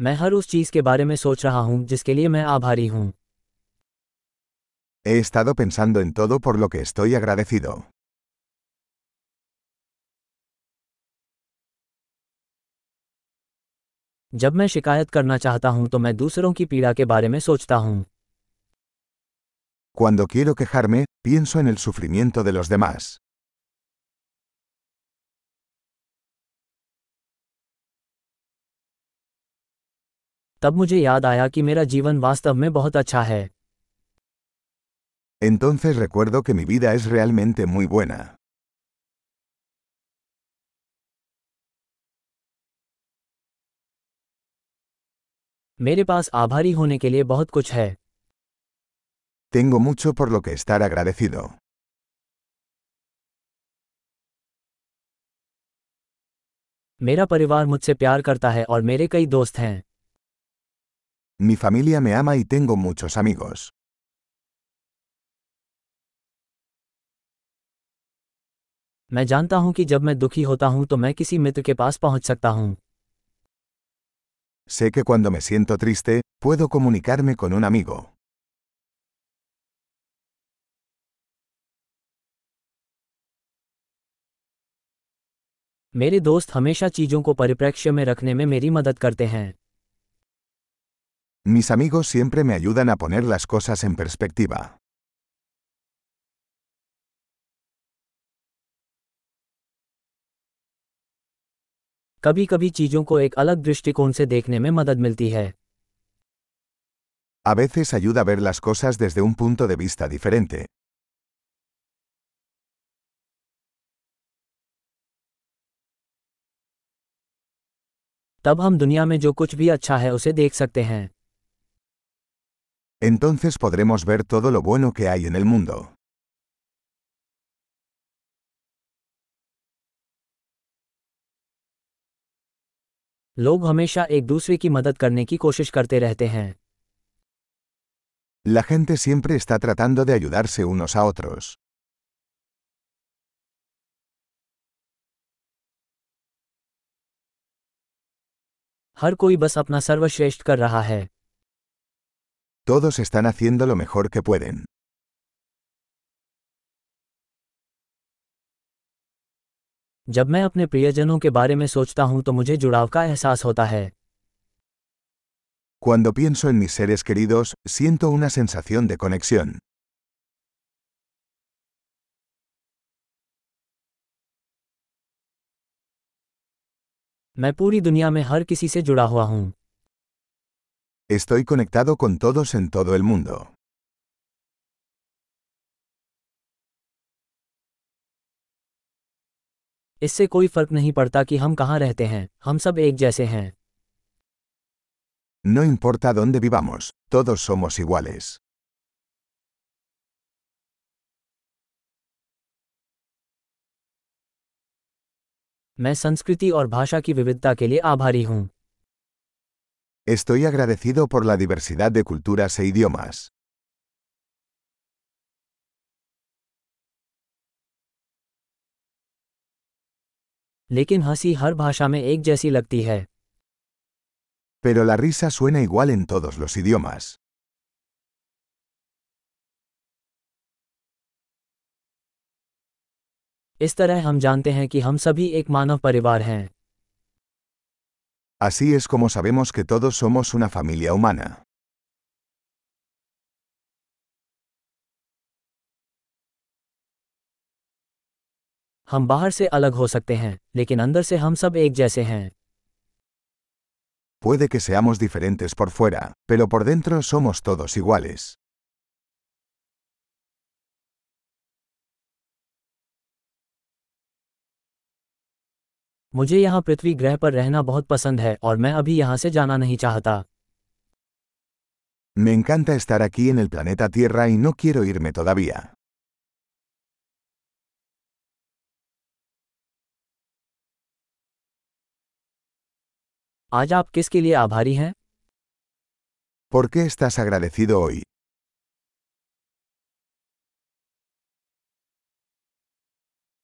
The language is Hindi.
मैं हर उस चीज के बारे में सोच रहा हूं जिसके लिए मैं आभारी हूं He estado pensando en todo por lo que estoy agradecido. जब मैं शिकायत करना चाहता हूं तो मैं दूसरों की पीड़ा के बारे में सोचता हूं Cuando quiero quejarme, pienso en el sufrimiento de los demás. तब मुझे याद आया कि मेरा जीवन वास्तव में बहुत अच्छा है Entonces recuerdo que mi vida es realmente muy buena. मेरे पास आभारी होने के लिए बहुत कुछ है Tengo mucho por lo que estar agradecido. मेरा परिवार मुझसे प्यार करता है और मेरे कई दोस्त हैं Mi familia me ama y tengo muchos amigos. मैं जानता हूँ कि जब मैं दुखी होता हूँ तो मैं किसी मित्र के पास पहुँच सकता हूँ Sé que cuando me siento triste, puedo comunicarme con un amigo. मेरे दोस्त हमेशा चीज़ों को परिप्रेक्ष्य में रखने में मेरी मदद करते हैं Mis amigos siempre me ayudan a poner las cosas en perspectiva. कभी कभी चीज़ों को एक अलग दृष्टिकोण से देखने में मदद मिलती है A veces ayuda a ver las cosas desde un punto de vista diferente. तब हम दुनिया में जो कुछ भी अच्छा है उसे देख सकते हैं Entonces podremos ver todo lo bueno que hay en el mundo. लोग हमेशा एक दूसरे की मदद करने की कोशिश करते रहते हैं La gente siempre está tratando de ayudarse unos a otros. हर कोई बस अपना सर्वश्रेष्ठ कर रहा है Todos están haciendo lo mejor que pueden. जब मैं अपने प्रियजनों के बारे में सोचता हूं तो मुझे जुड़ाव का एहसास होता है Cuando pienso en mis seres queridos, siento una sensación de conexión. मैं पूरी दुनिया में हर किसी से जुड़ा हुआ हूं Estoy conectado con todos en todo el mundo. इससे कोई फ़र्क नहीं पड़ता कि हम कहाँ रहते हैं हम सब एक जैसे हैं No importa dónde vivamos, todos somos iguales. मैं संस्कृति और भाषा की विविधता के लिए आभारी हूँ Estoy agradecido por la diversidad de culturas e idiomas. लेकिन हंसी हर भाषा में एक जैसी लगती है Pero la risa suena igual en todos los idiomas. इस तरह हम जानते हैं कि हम सभी एक मानव परिवार हैं Así es como sabemos que todos somos una familia humana. हम बाहर से अलग हो सकते हैं लेकिन अंदर से हम सब एक जैसे हैं Puede que seamos diferentes por fuera, pero por dentro somos todos iguales. मुझे यहाँ पृथ्वी ग्रह पर रहना बहुत पसंद है और मैं अभी यहाँ से जाना नहीं चाहता Me encanta estar aquí en el planeta Tierra y no quiero irme todavía. आज आप किसके लिए आभारी हैं ¿Por qué estás agradecido hoy?